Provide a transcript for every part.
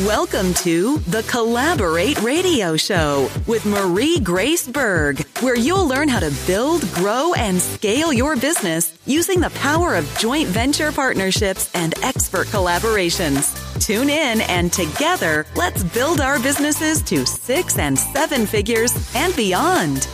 Welcome to the Collaborate Radio Show with Marie Grace Berg, where you'll learn how to build, grow, and scale your business using the power of joint venture partnerships and expert collaborations. Tune in and together, let's build our businesses to six and seven figures and beyond.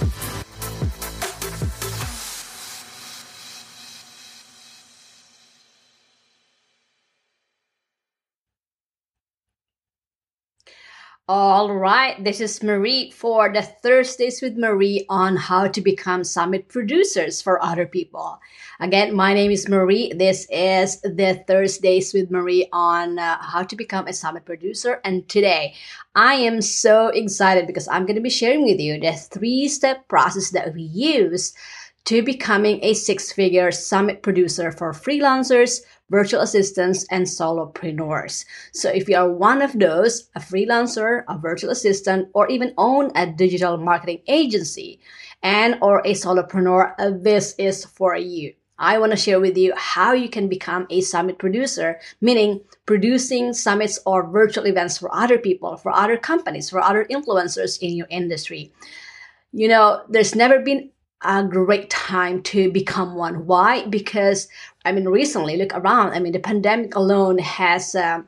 All right, this is Marie for the Thursdays with Marie on how to become summit producers for other people. Again, my name is Marie. This is the Thursdays with Marie on uh, how to become a summit producer. And today, I am so excited because I'm going to be sharing with you the three step process that we use to becoming a six figure summit producer for freelancers, virtual assistants, and solopreneurs. So if you are one of those, a freelancer, a virtual assistant, or even own a digital marketing agency and or a solopreneur, uh, this is for you. I want to share with you how you can become a summit producer, meaning producing summits or virtual events for other people, for other companies, for other influencers in your industry. You know, there's never been a great time to become one. Why? Because I mean, recently, look around. I mean, the pandemic alone has uh,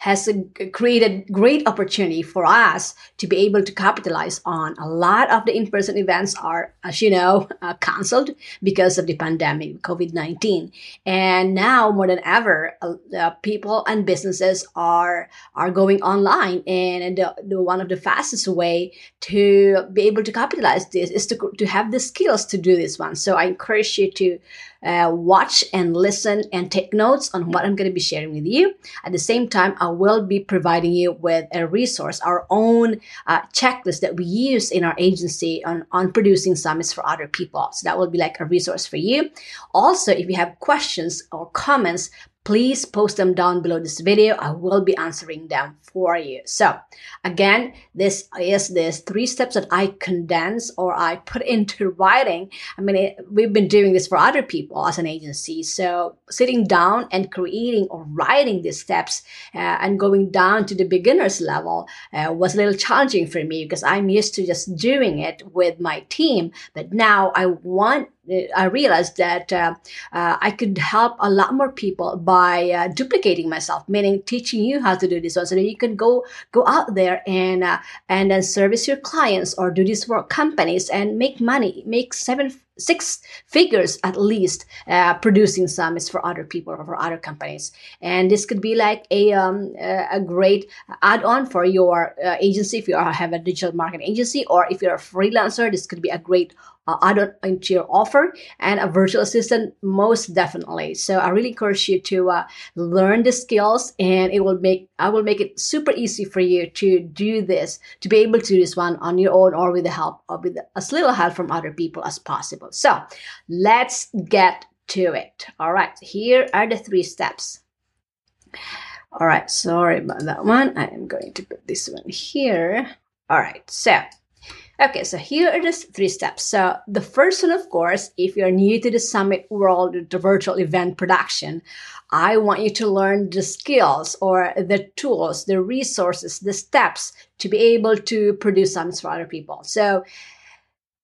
has created great opportunity for us to be able to capitalize on. A lot of the in-person events are, as you know, uh, canceled because of the pandemic, COVID-19. And now more than ever, uh, people and businesses are are going online. And the, the, one of the fastest way to be able to capitalize this is to, to have the skills to do this one. So I encourage you to uh, watch and listen and take notes on what I'm going to be sharing with you. At the same time, I will be providing you with a resource, our own uh, checklist that we use in our agency on, on producing summits for other people. So that will be like a resource for you. Also, if you have questions or comments, please post them down below this video. I will be answering them for you. So again, this is this three steps that I condense or I put into writing. I mean, it, we've been doing this for other people as an agency. So sitting down and creating or writing these steps uh, and going down to the beginner's level uh, was a little challenging for me because I'm used to just doing it with my team. But now I want I realized that uh, uh, I could help a lot more people by uh, duplicating myself, meaning teaching you how to do this one, so that you can go go out there and uh, and then service your clients or do this for companies and make money, make seven six figures at least uh, producing is for other people or for other companies. And this could be like a um, a great add-on for your uh, agency if you have a digital marketing agency or if you're a freelancer this could be a great uh, add-on into your offer and a virtual assistant most definitely. So i really encourage you to uh, learn the skills and it will make i will make it super easy for you to do this to be able to do this one on your own or with the help or with as little help from other people as possible. So let's get to it. All right here are the three steps. All right sorry about that one. I am going to put this one here. All right so Okay, so here are the three steps. So the first one, of course, if you're new to the Summit World, the virtual event production, I want you to learn the skills or the tools, the resources, the steps to be able to produce summits for other people. So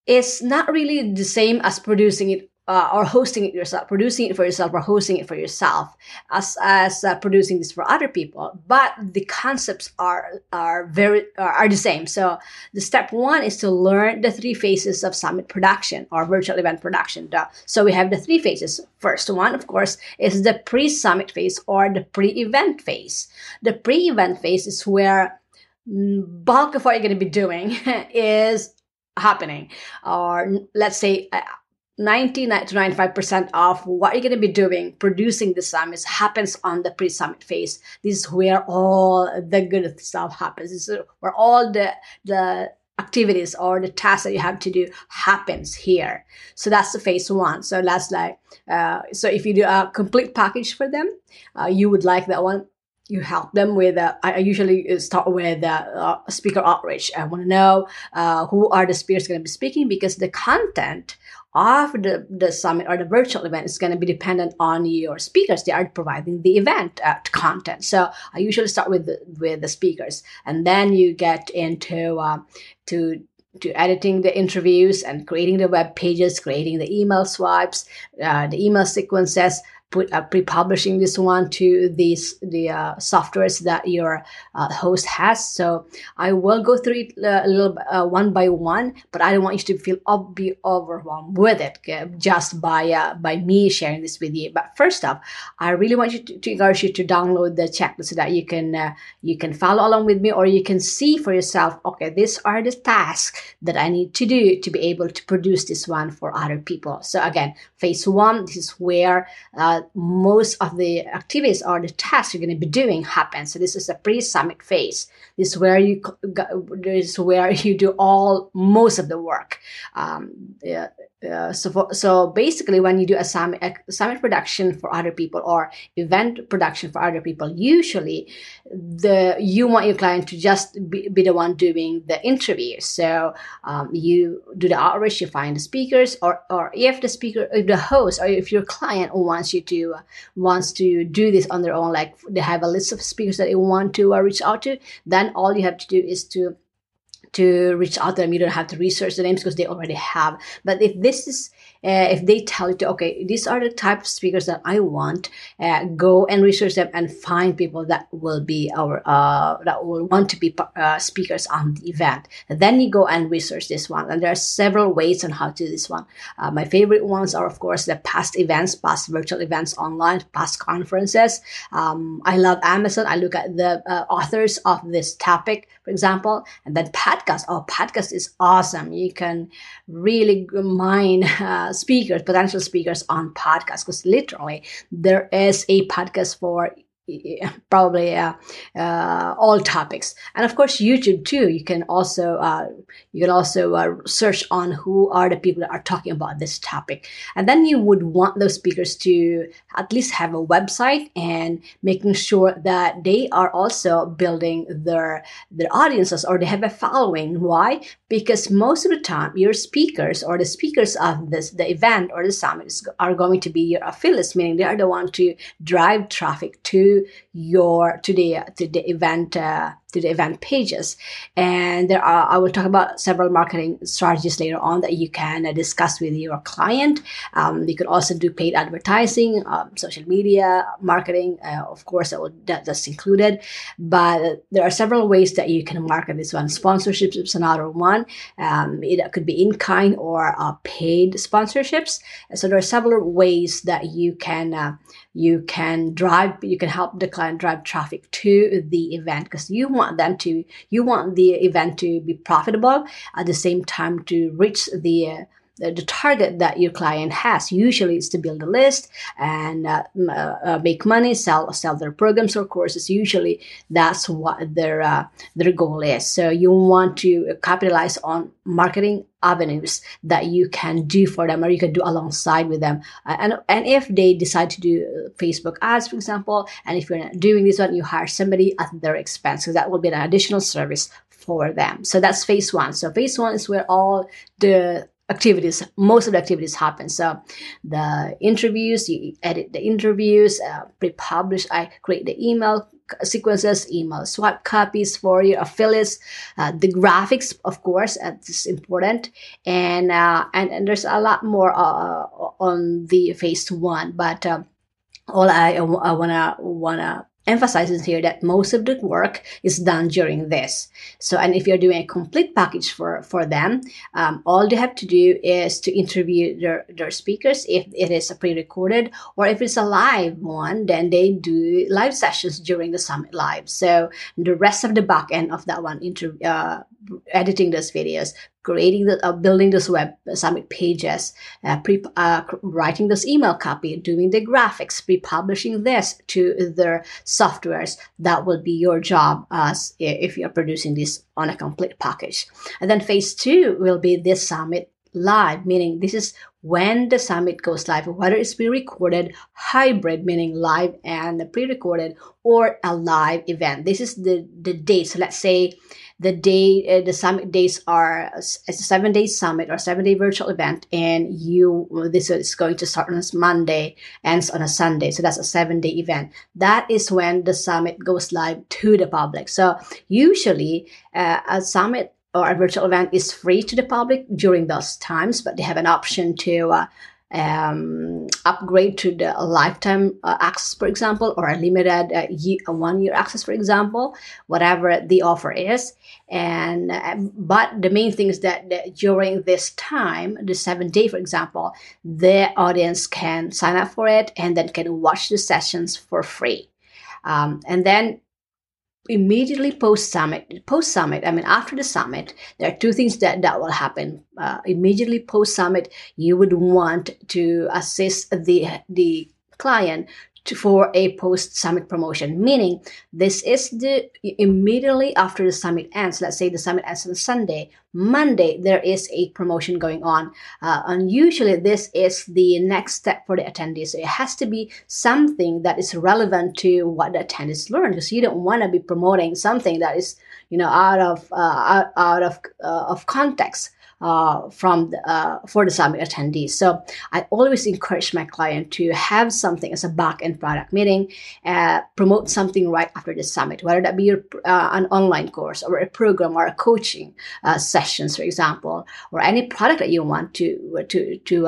it's not really the same as producing it uh, or hosting it yourself, producing it for yourself, or hosting it for yourself, as as uh, producing this for other people. But the concepts are are very are, are the same. So the step one is to learn the three phases of summit production or virtual event production. So we have the three phases. First one, of course, is the pre-summit phase or the pre-event phase. The pre-event phase is where mm, bulk of what you're going to be doing is happening or let's say uh, 90 to 95% of what you're going to be doing producing the summits happens on the pre-summit phase. This is where all the good stuff happens. This is where all the the activities or the tasks that you have to do happens here. So that's the phase one. So that's like uh, so if you do a complete package for them uh, you would like that one. You help them with uh, i usually start with uh, uh, speaker outreach. I want to know uh, who are the speakers going to be speaking because the content of the, the summit or the virtual event is going to be dependent on your speakers. They are providing the event uh, content. So i usually start with the, with the speakers and then you get into uh, to to editing the interviews and creating the web pages, creating the email swipes, uh, the email sequences, put, uh, pre-publishing this one to these the uh, softwares that your uh, host has. So I will go through it uh, a little uh, one by one, but I don't want you to feel ob- be overwhelmed with it okay, just by uh, by me sharing this with you. But first off, I really want you to, to encourage you to download the checklist so that you can you can follow along with me, or you can see for yourself. Okay, these are the tasks that I need to do to be able to produce this one for other people. So again, phase one, this is where most of the activities or the tasks you're going to be doing happen. So this is a pre-summit phase. This is where you this is where you do all most of the work. Um, yeah, uh, so for, so basically when you do a summit, a summit production for other people or event production for other people usually the you want your client to just be, be the one doing the interview so um, you do the outreach you find the speakers or or if the speaker if the host or if your client wants you to uh, wants to do this on their own like they have a list of speakers that they want to uh, reach out to then all you have to do is to to reach out to them. You don't have to research the names because they already have. But if this is, uh, if they tell you to, okay, these are the type of speakers that I want, uh, go and research them and find people that will be our, uh, that will want to be uh, speakers on the event. And then you go and research this one. And there are several ways on how to do this one. Uh, my favorite ones are, of course, the past events, past virtual events online, past conferences. Um, I love Amazon. I look at the authors of this topic, for example, and then podcast. Oh, podcast is awesome. You can really mine uh, speakers, potential speakers on podcasts because literally there is a podcast for probably uh, uh, all topics. And of course youtube too. You can also uh, you can also uh, search on who are the people that are talking about this topic. And then you would want those speakers to at least have a website and making sure that they are also building their their audiences or they have a following. Why? Because most of the time your speakers or the speakers of this the event or the summit are going to be your affiliates meaning they are the one to drive traffic to your to the to the event uh, to the event pages. And there are, I will talk about several marketing strategies later on that you can uh, discuss with your client. Um, you could also do paid advertising, um, social media marketing, uh, of course, that will, that, that's included. But there are several ways that you can market this one. Sponsorships is another one. Um, it could be in kind or uh, paid sponsorships. So there are several ways that you can uh, you can drive you can help the client drive traffic to the event because you want them to you want the event to be profitable at the same time to reach the the, target that your client has. Usually is to build a list and uh, uh, make money sell sell their programs or courses. Usually that's what their uh, their goal is. So you want to capitalize on marketing avenues that you can do for them or you can do alongside with them. Uh, and and if they decide to do facebook ads for example and if you're not doing this one you hire somebody at their expense. So that will be an additional service for them. So that's phase one. So phase one is where all the activities most of the activities happen. So the interviews you edit the interviews uh, pre-publish i create the email sequences email swap copies for your affiliates uh, the graphics of course that's important. And uh, and, and there's a lot more uh, on the phase one but uh, all i, I wanna wanna emphasizes here that most of the work is done during this. So, and if you're doing a complete package for, for them, um, all they have to do is to interview their, their speakers if it is a pre-recorded or if it's a live one, then they do live sessions during the summit live. So the rest of the back end of that one, inter, uh, editing those videos, creating the uh, building this web summit pages uh, pre, uh, writing this email copy doing the graphics pre-publishing this to their softwares that will be your job as if you're producing this on a complete package and then phase two will be this summit live, meaning this is when the summit goes live, whether it's pre-recorded, hybrid, meaning live and pre-recorded, or a live event. This is the, the date. So let's say the day uh, the summit days are a seven day summit or seven day virtual event and you this is going to start on a monday ends on a sunday. So that's a seven day event. That is when the summit goes live to the public. So usually uh, a summit or a virtual event is free to the public during those times, but they have an option to uh, um, upgrade to the lifetime uh, access, for example, or a limited uh, year, one year access, for example, whatever the offer is. And uh, but the main thing is that, that, during this time, the seven day, for example, the audience can sign up for it and then can watch the sessions for free. Um, and then immediately post summit post summit i mean after the summit there are two things that that will happen. Uh, immediately post summit you would want to assist the the client to, for a post summit promotion, meaning this is the immediately after the summit ends. Let's say the summit ends on Sunday. Monday, there is a promotion going on. Uh, and usually, this is the next step for the attendees. So it has to be something that is relevant to what the attendees learned because you don't want to be promoting something that is, you know, out of, uh, out, out of, uh, of context uh, from the, uh, for the summit attendees. So I always encourage my client to have something as a back end product, meeting, uh, promote something right after the summit, whether that be your, uh, an online course or a program or a coaching uh, sessions, for example, or any product that you want to to to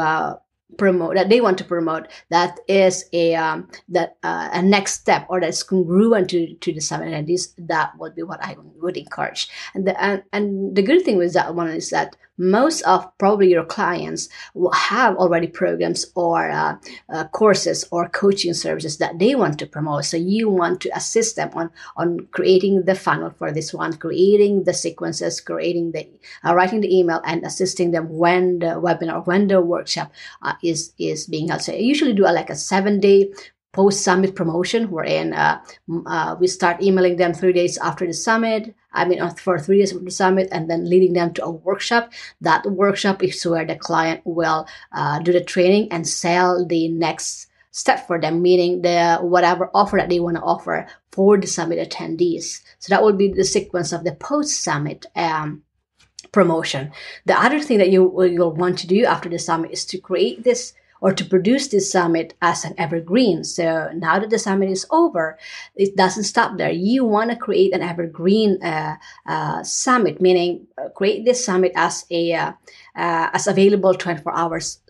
promote that they want to promote that is a um, that uh, a next step or that's congruent to, to the summit and this that would be what I would encourage and the and, and the good thing with that one is that most of probably your clients will have already programs or uh, uh, courses or coaching services that they want to promote. So you want to assist them on on creating the funnel for this one creating the sequences creating the uh, writing the email and assisting them when the webinar when the workshop uh, is is being held. So i usually do a, like a seven day post summit promotion wherein uh, uh, we start emailing them three days after the summit i mean uh, for three days after the summit and then leading them to a workshop. That workshop is where the client will uh, do the training and sell the next step for them meaning the whatever offer that they want to offer for the summit attendees. So that will be the sequence of the post summit um, promotion. The other thing that you will want to do after the summit is to create this or to produce this summit as an evergreen. So now that the summit is over, it doesn't stop there. You want to create an evergreen uh, uh, summit, meaning uh, create this summit as a uh, as available 24 hours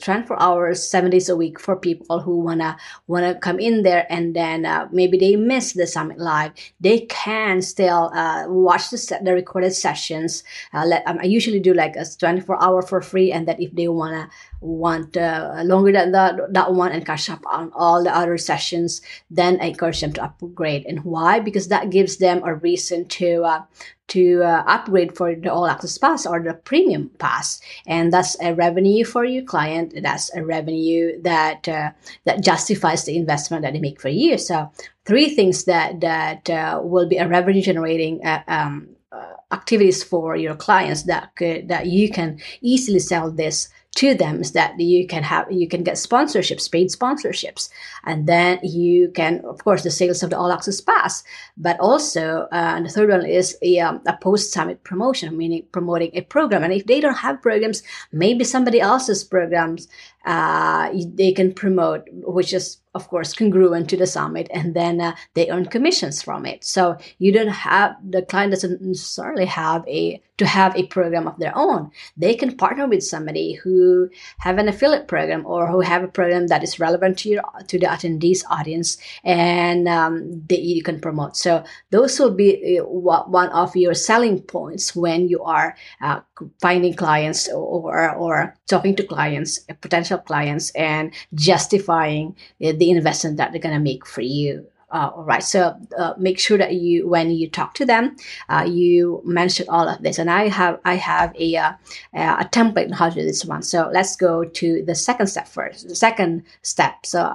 24 hours seven days a week for people who wanna wanna come in there and then uh, maybe they miss the summit live. They can still uh, watch the, the recorded sessions. Uh, let, um, i usually do like a 24 hour for free and that if they wanna want uh, longer than that, that one and catch up on all the other sessions then i encourage them to upgrade. And why? Because that gives them a reason to uh, to uh, upgrade for the all access pass or the premium pass. And that's a revenue for your client. That's a revenue that uh, that justifies the investment that they make for you. So three things that that uh, will be a revenue generating uh, um, uh, activities for your clients that could that you can easily sell this to them is that you can have you can get sponsorships paid sponsorships. And then you can of course the sales of the all access pass. But also uh, and the third one is a, um, a post summit promotion meaning promoting a program. And if they don't have programs maybe somebody else's programs uh, they can promote which is of course congruent to the summit and then uh, they earn commissions from it. So you don't have the client doesn't necessarily have a to have a program of their own. They can partner with somebody who have an affiliate program or who have a program that is relevant to your to the attendees audience and um, that you can promote. So those will be uh, one of your selling points when you are uh, finding clients or or talking to clients potential clients and justifying uh, the investment that they're going to make for you. Uh, all right. So uh, make sure that you, when you talk to them, uh, you mention all of this. And I have, I have a, uh, a template on how to do this one. So let's go to the second step first. The second step. So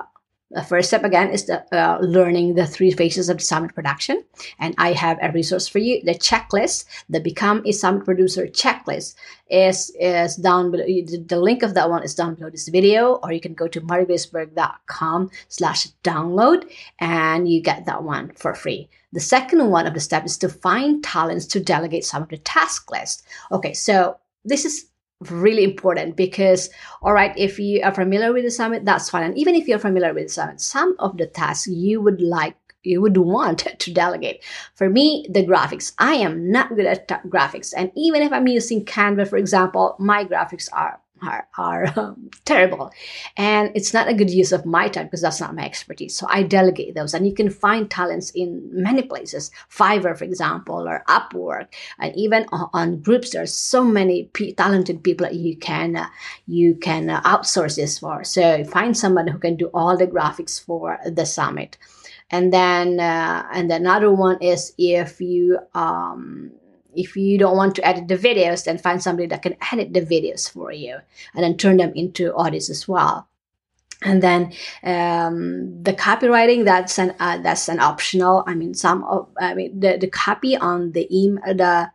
the first step again is the uh, learning the three phases of summit production. And i have a resource for you the checklist the become a summit producer checklist. Is is down below the link of that one is down below this video or you can go to mariegraceberg.com slash download and you get that one for free. The second one of the step is to find talents to delegate some of the task list. Okay so this is really important because all right if you are familiar with the summit that's fine. And even if you're familiar with the summit some of the tasks you would like you would want to delegate. For me the graphics. I am not good at graphics. And even if i'm using canva for example my graphics are are, are um, terrible. And it's not a good use of my time because that's not my expertise. So i delegate those. And you can find talents in many places. Fiverr for example or upwork and even on, on groups there's so many p- talented people that you can uh, you can uh, outsource this for. So find someone who can do all the graphics for the summit. And then uh, and another one is if you um if you don't want to edit the videos, then find somebody that can edit the videos for you and then turn them into audios as well. And then um, the copywriting that's an uh, that's an optional. I mean some of i mean the, the copy on the email the the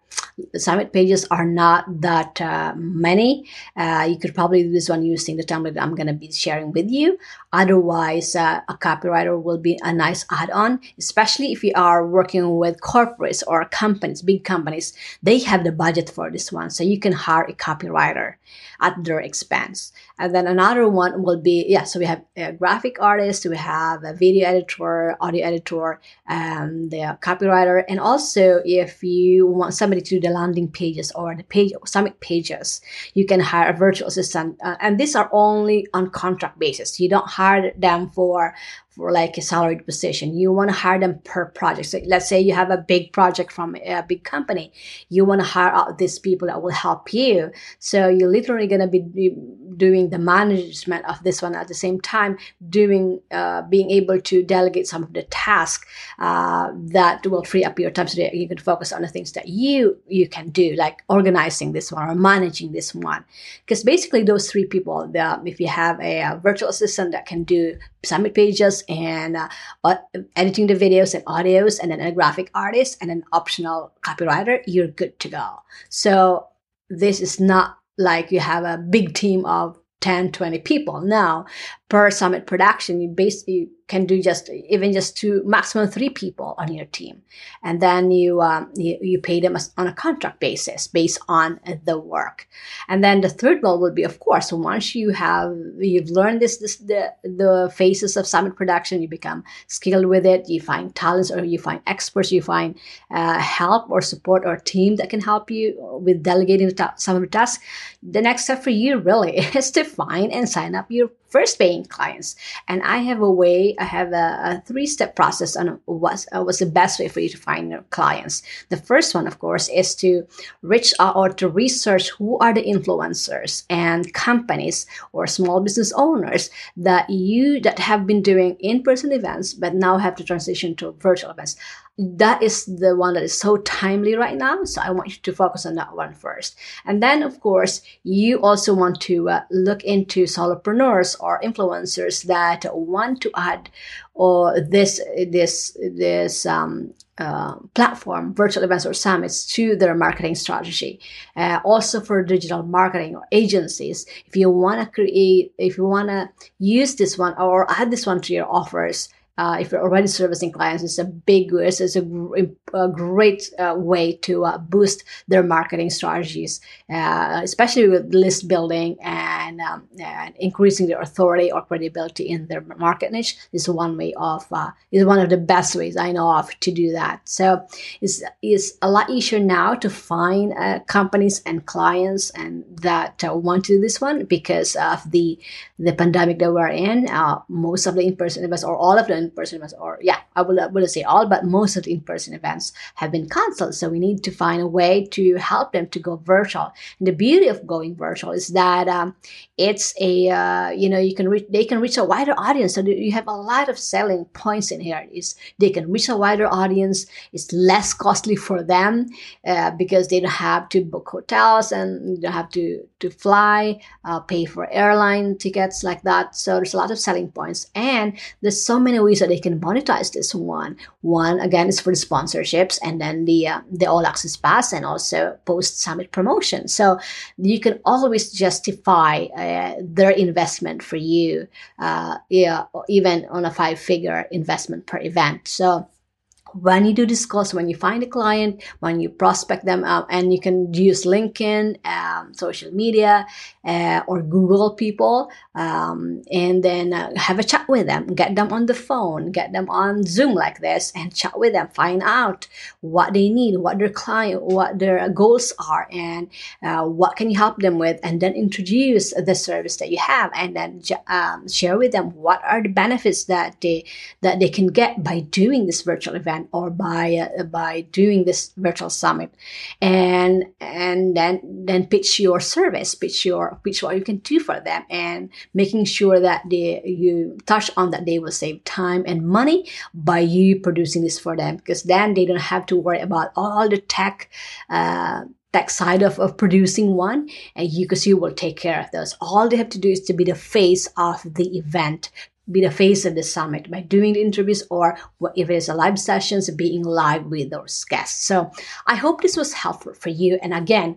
summit pages are not that uh, many. Uh, you could probably do this one using the template I'm going to be sharing with you. Otherwise, uh, a copywriter will be a nice add-on, especially if you are working with corporates or companies, big companies. They have the budget for this one, so you can hire a copywriter at their expense. And then another one will be yeah. So we have a graphic artist, we have a video editor, audio editor, um, the copywriter, and also if you want somebody to the landing pages or the page summit pages you can hire a virtual assistant uh, and these are only on contract basis you don't hire them for for like a salaried position. You want to hire them per project. So let's say you have a big project from a big company. You want to hire out these people that will help you. So you're literally going to be doing the management of this one at the same time, doing, uh, being able to delegate some of the tasks uh, that will free up your time so that you can focus on the things that you you can do, like organizing this one or managing this one. Because basically, those three people, the, if you have a, a virtual assistant that can do summit pages and uh, editing the videos and audios and then a graphic artist and an optional copywriter you're good to go so this is not like you have a big team of 10 20 people now per summit production you basically can do just even just two maximum three people on your team. And then you um, you, you pay them on a contract basis based on the work. And then the third goal will be of course once you have you've learned this, this the the phases of summit production you become skilled with it you find talents or you find experts you find uh, help or support or team that can help you with delegating some of the tasks the next step for you really is to find and sign up your first paying clients. And I have a way, I have a, a three step process on what's, uh, what's the best way for you to find your clients. The first one, of course, is to reach out or to research who are the influencers and companies or small business owners that you that have been doing in person events but now have to transition to virtual events that is the one that is so timely right now. So I want you to focus on that one first. And then, of course, you also want to uh, look into solopreneurs or influencers that want to add or this this this um, uh, platform, virtual events or summits to their marketing strategy. Uh, also for digital marketing or agencies, if you want to create, if you want to use this one or add this one to your offers, uh, if you're already servicing clients, it's a big, it's, it's a, a, great uh, way to uh, boost their marketing strategies, uh, especially with list building and, um, and, increasing their authority or credibility in their market niche. Is one way of, uh, is one of the best ways I know of to do that. So it's, it's a lot easier now to find uh, companies and clients and that want to do this one because of the the pandemic that we're in. most of the in-person events or all of them in-person events, or yeah, I will, will say all, but most of the in-person events have been canceled. So we need to find a way to help them to go virtual. And the beauty of going virtual is that um, it's a uh, you know you can reach they can reach a wider audience. So you have a lot of selling points in here. Is they can reach a wider audience. It's less costly for them uh, because they don't have to book hotels and don't have to to fly, uh, pay for airline tickets like that. So there's a lot of selling points, and there's so many ways that they can monetize this one. One again is for the sponsorships, and then the uh, the all access pass, and also post summit promotion. So you can always justify uh, their investment for you, uh, yeah, even on a five figure investment per event. So when you do this course, when you find a client, when you prospect them, uh, and you can use LinkedIn, um, social media, uh, or Google people, um, and then uh, have a chat with them, get them on the phone, get them on Zoom like this, and chat with them, find out what they need, what their client, what their goals are, and uh, what can you help them with, and then introduce the service that you have, and then um, share with them what are the benefits that they that they can get by doing this virtual event event or by uh, by doing this virtual summit. And and then then pitch your service pitch your pitch what you can do for them and making sure that they you touch on that they will save time and money by you producing this for them because then they don't have to worry about all the tech uh, tech side of, of producing one and you because you will take care of those. All they have to do is to be the face of the event be the face of the summit by doing the interviews or if it's a live sessions being live with those guests. So i hope this was helpful for you. And again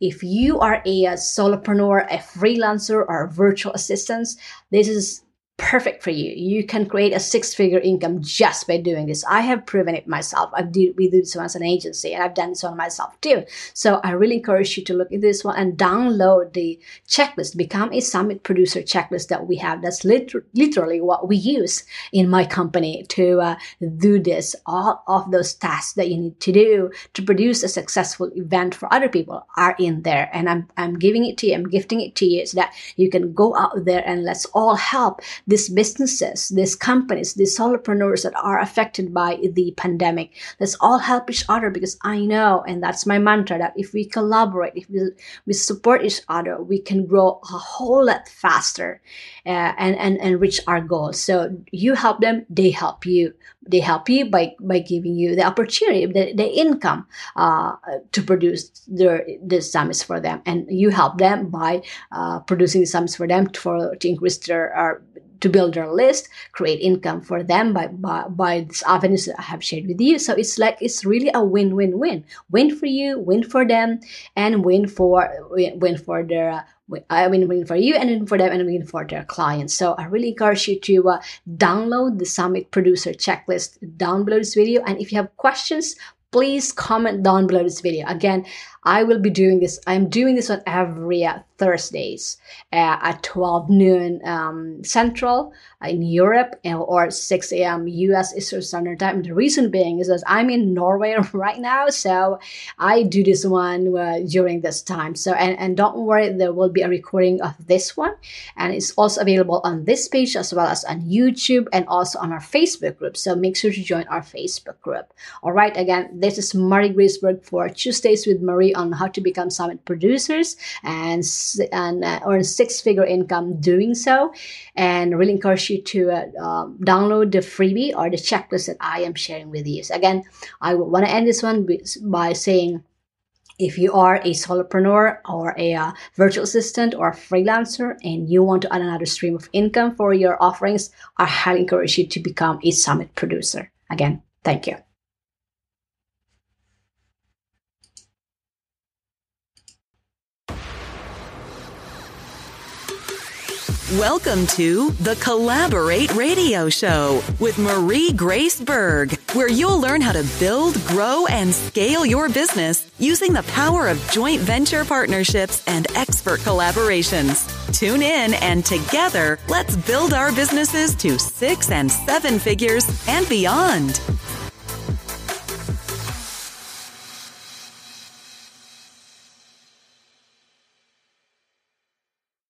if you are a, solopreneur a freelancer or a virtual assistant this is perfect for you. You can create a six figure income just by doing this. I have proven it myself. I've we do this as an agency and I've done this one myself too. So I really encourage you to look at this one and download the checklist, become a summit producer checklist that we have. That's liter- literally what we use in my company to uh, do this. All of those tasks that you need to do to produce a successful event for other people are in there. And I'm, I'm giving it to you. I'm gifting it to you so that you can go out there and let's all help these businesses, these companies, these solopreneurs that are affected by the pandemic. Let's all help each other because I know, and that's my mantra, that if we collaborate, if we, we support each other, we can grow a whole lot faster uh, and, and, and reach our goals. So you help them, they help you. They help you by, by giving you the opportunity, the, the income uh, to produce their, the summits for them. And you help them by uh, producing the summits for them for, to increase their to build their list, create income for them by, by, by these avenues that I have shared with you. So it's like, it's really a win-win-win. Win for you, win for them, and win for, win, for their, I mean, win for you and win for them and win for their clients. So I really encourage you to uh, download the Summit Producer Checklist down below this video. And if you have questions, please comment down below this video. Again, I will be doing this. I'm doing this on every uh, Thursdays uh, at 12 noon um, Central in Europe or 6 a.m. US Eastern Standard Time. The reason being is that I'm in Norway right now, so I do this one uh, during this time. So and, and don't worry, there will be a recording of this one, and it's also available on this page as well as on YouTube and also on our Facebook group. So make sure to join our Facebook group. All right, again, this is Marie Graceberg for Tuesdays with Marie on how to become summit producers and and uh, earn six figure income doing so. And really encourage you to uh, uh, download the freebie or the checklist that I am sharing with you. So again, I want to end this one by saying if you are a solopreneur or a uh, virtual assistant or a freelancer and you want to add another stream of income for your offerings, I highly encourage you to become a summit producer. Again, thank you. Welcome to the Collaborate Radio Show with Marie Grace Berg, where you'll learn how to build, grow, and scale your business using the power of joint venture partnerships and expert collaborations. Tune in and together, let's build our businesses to six and seven figures and beyond.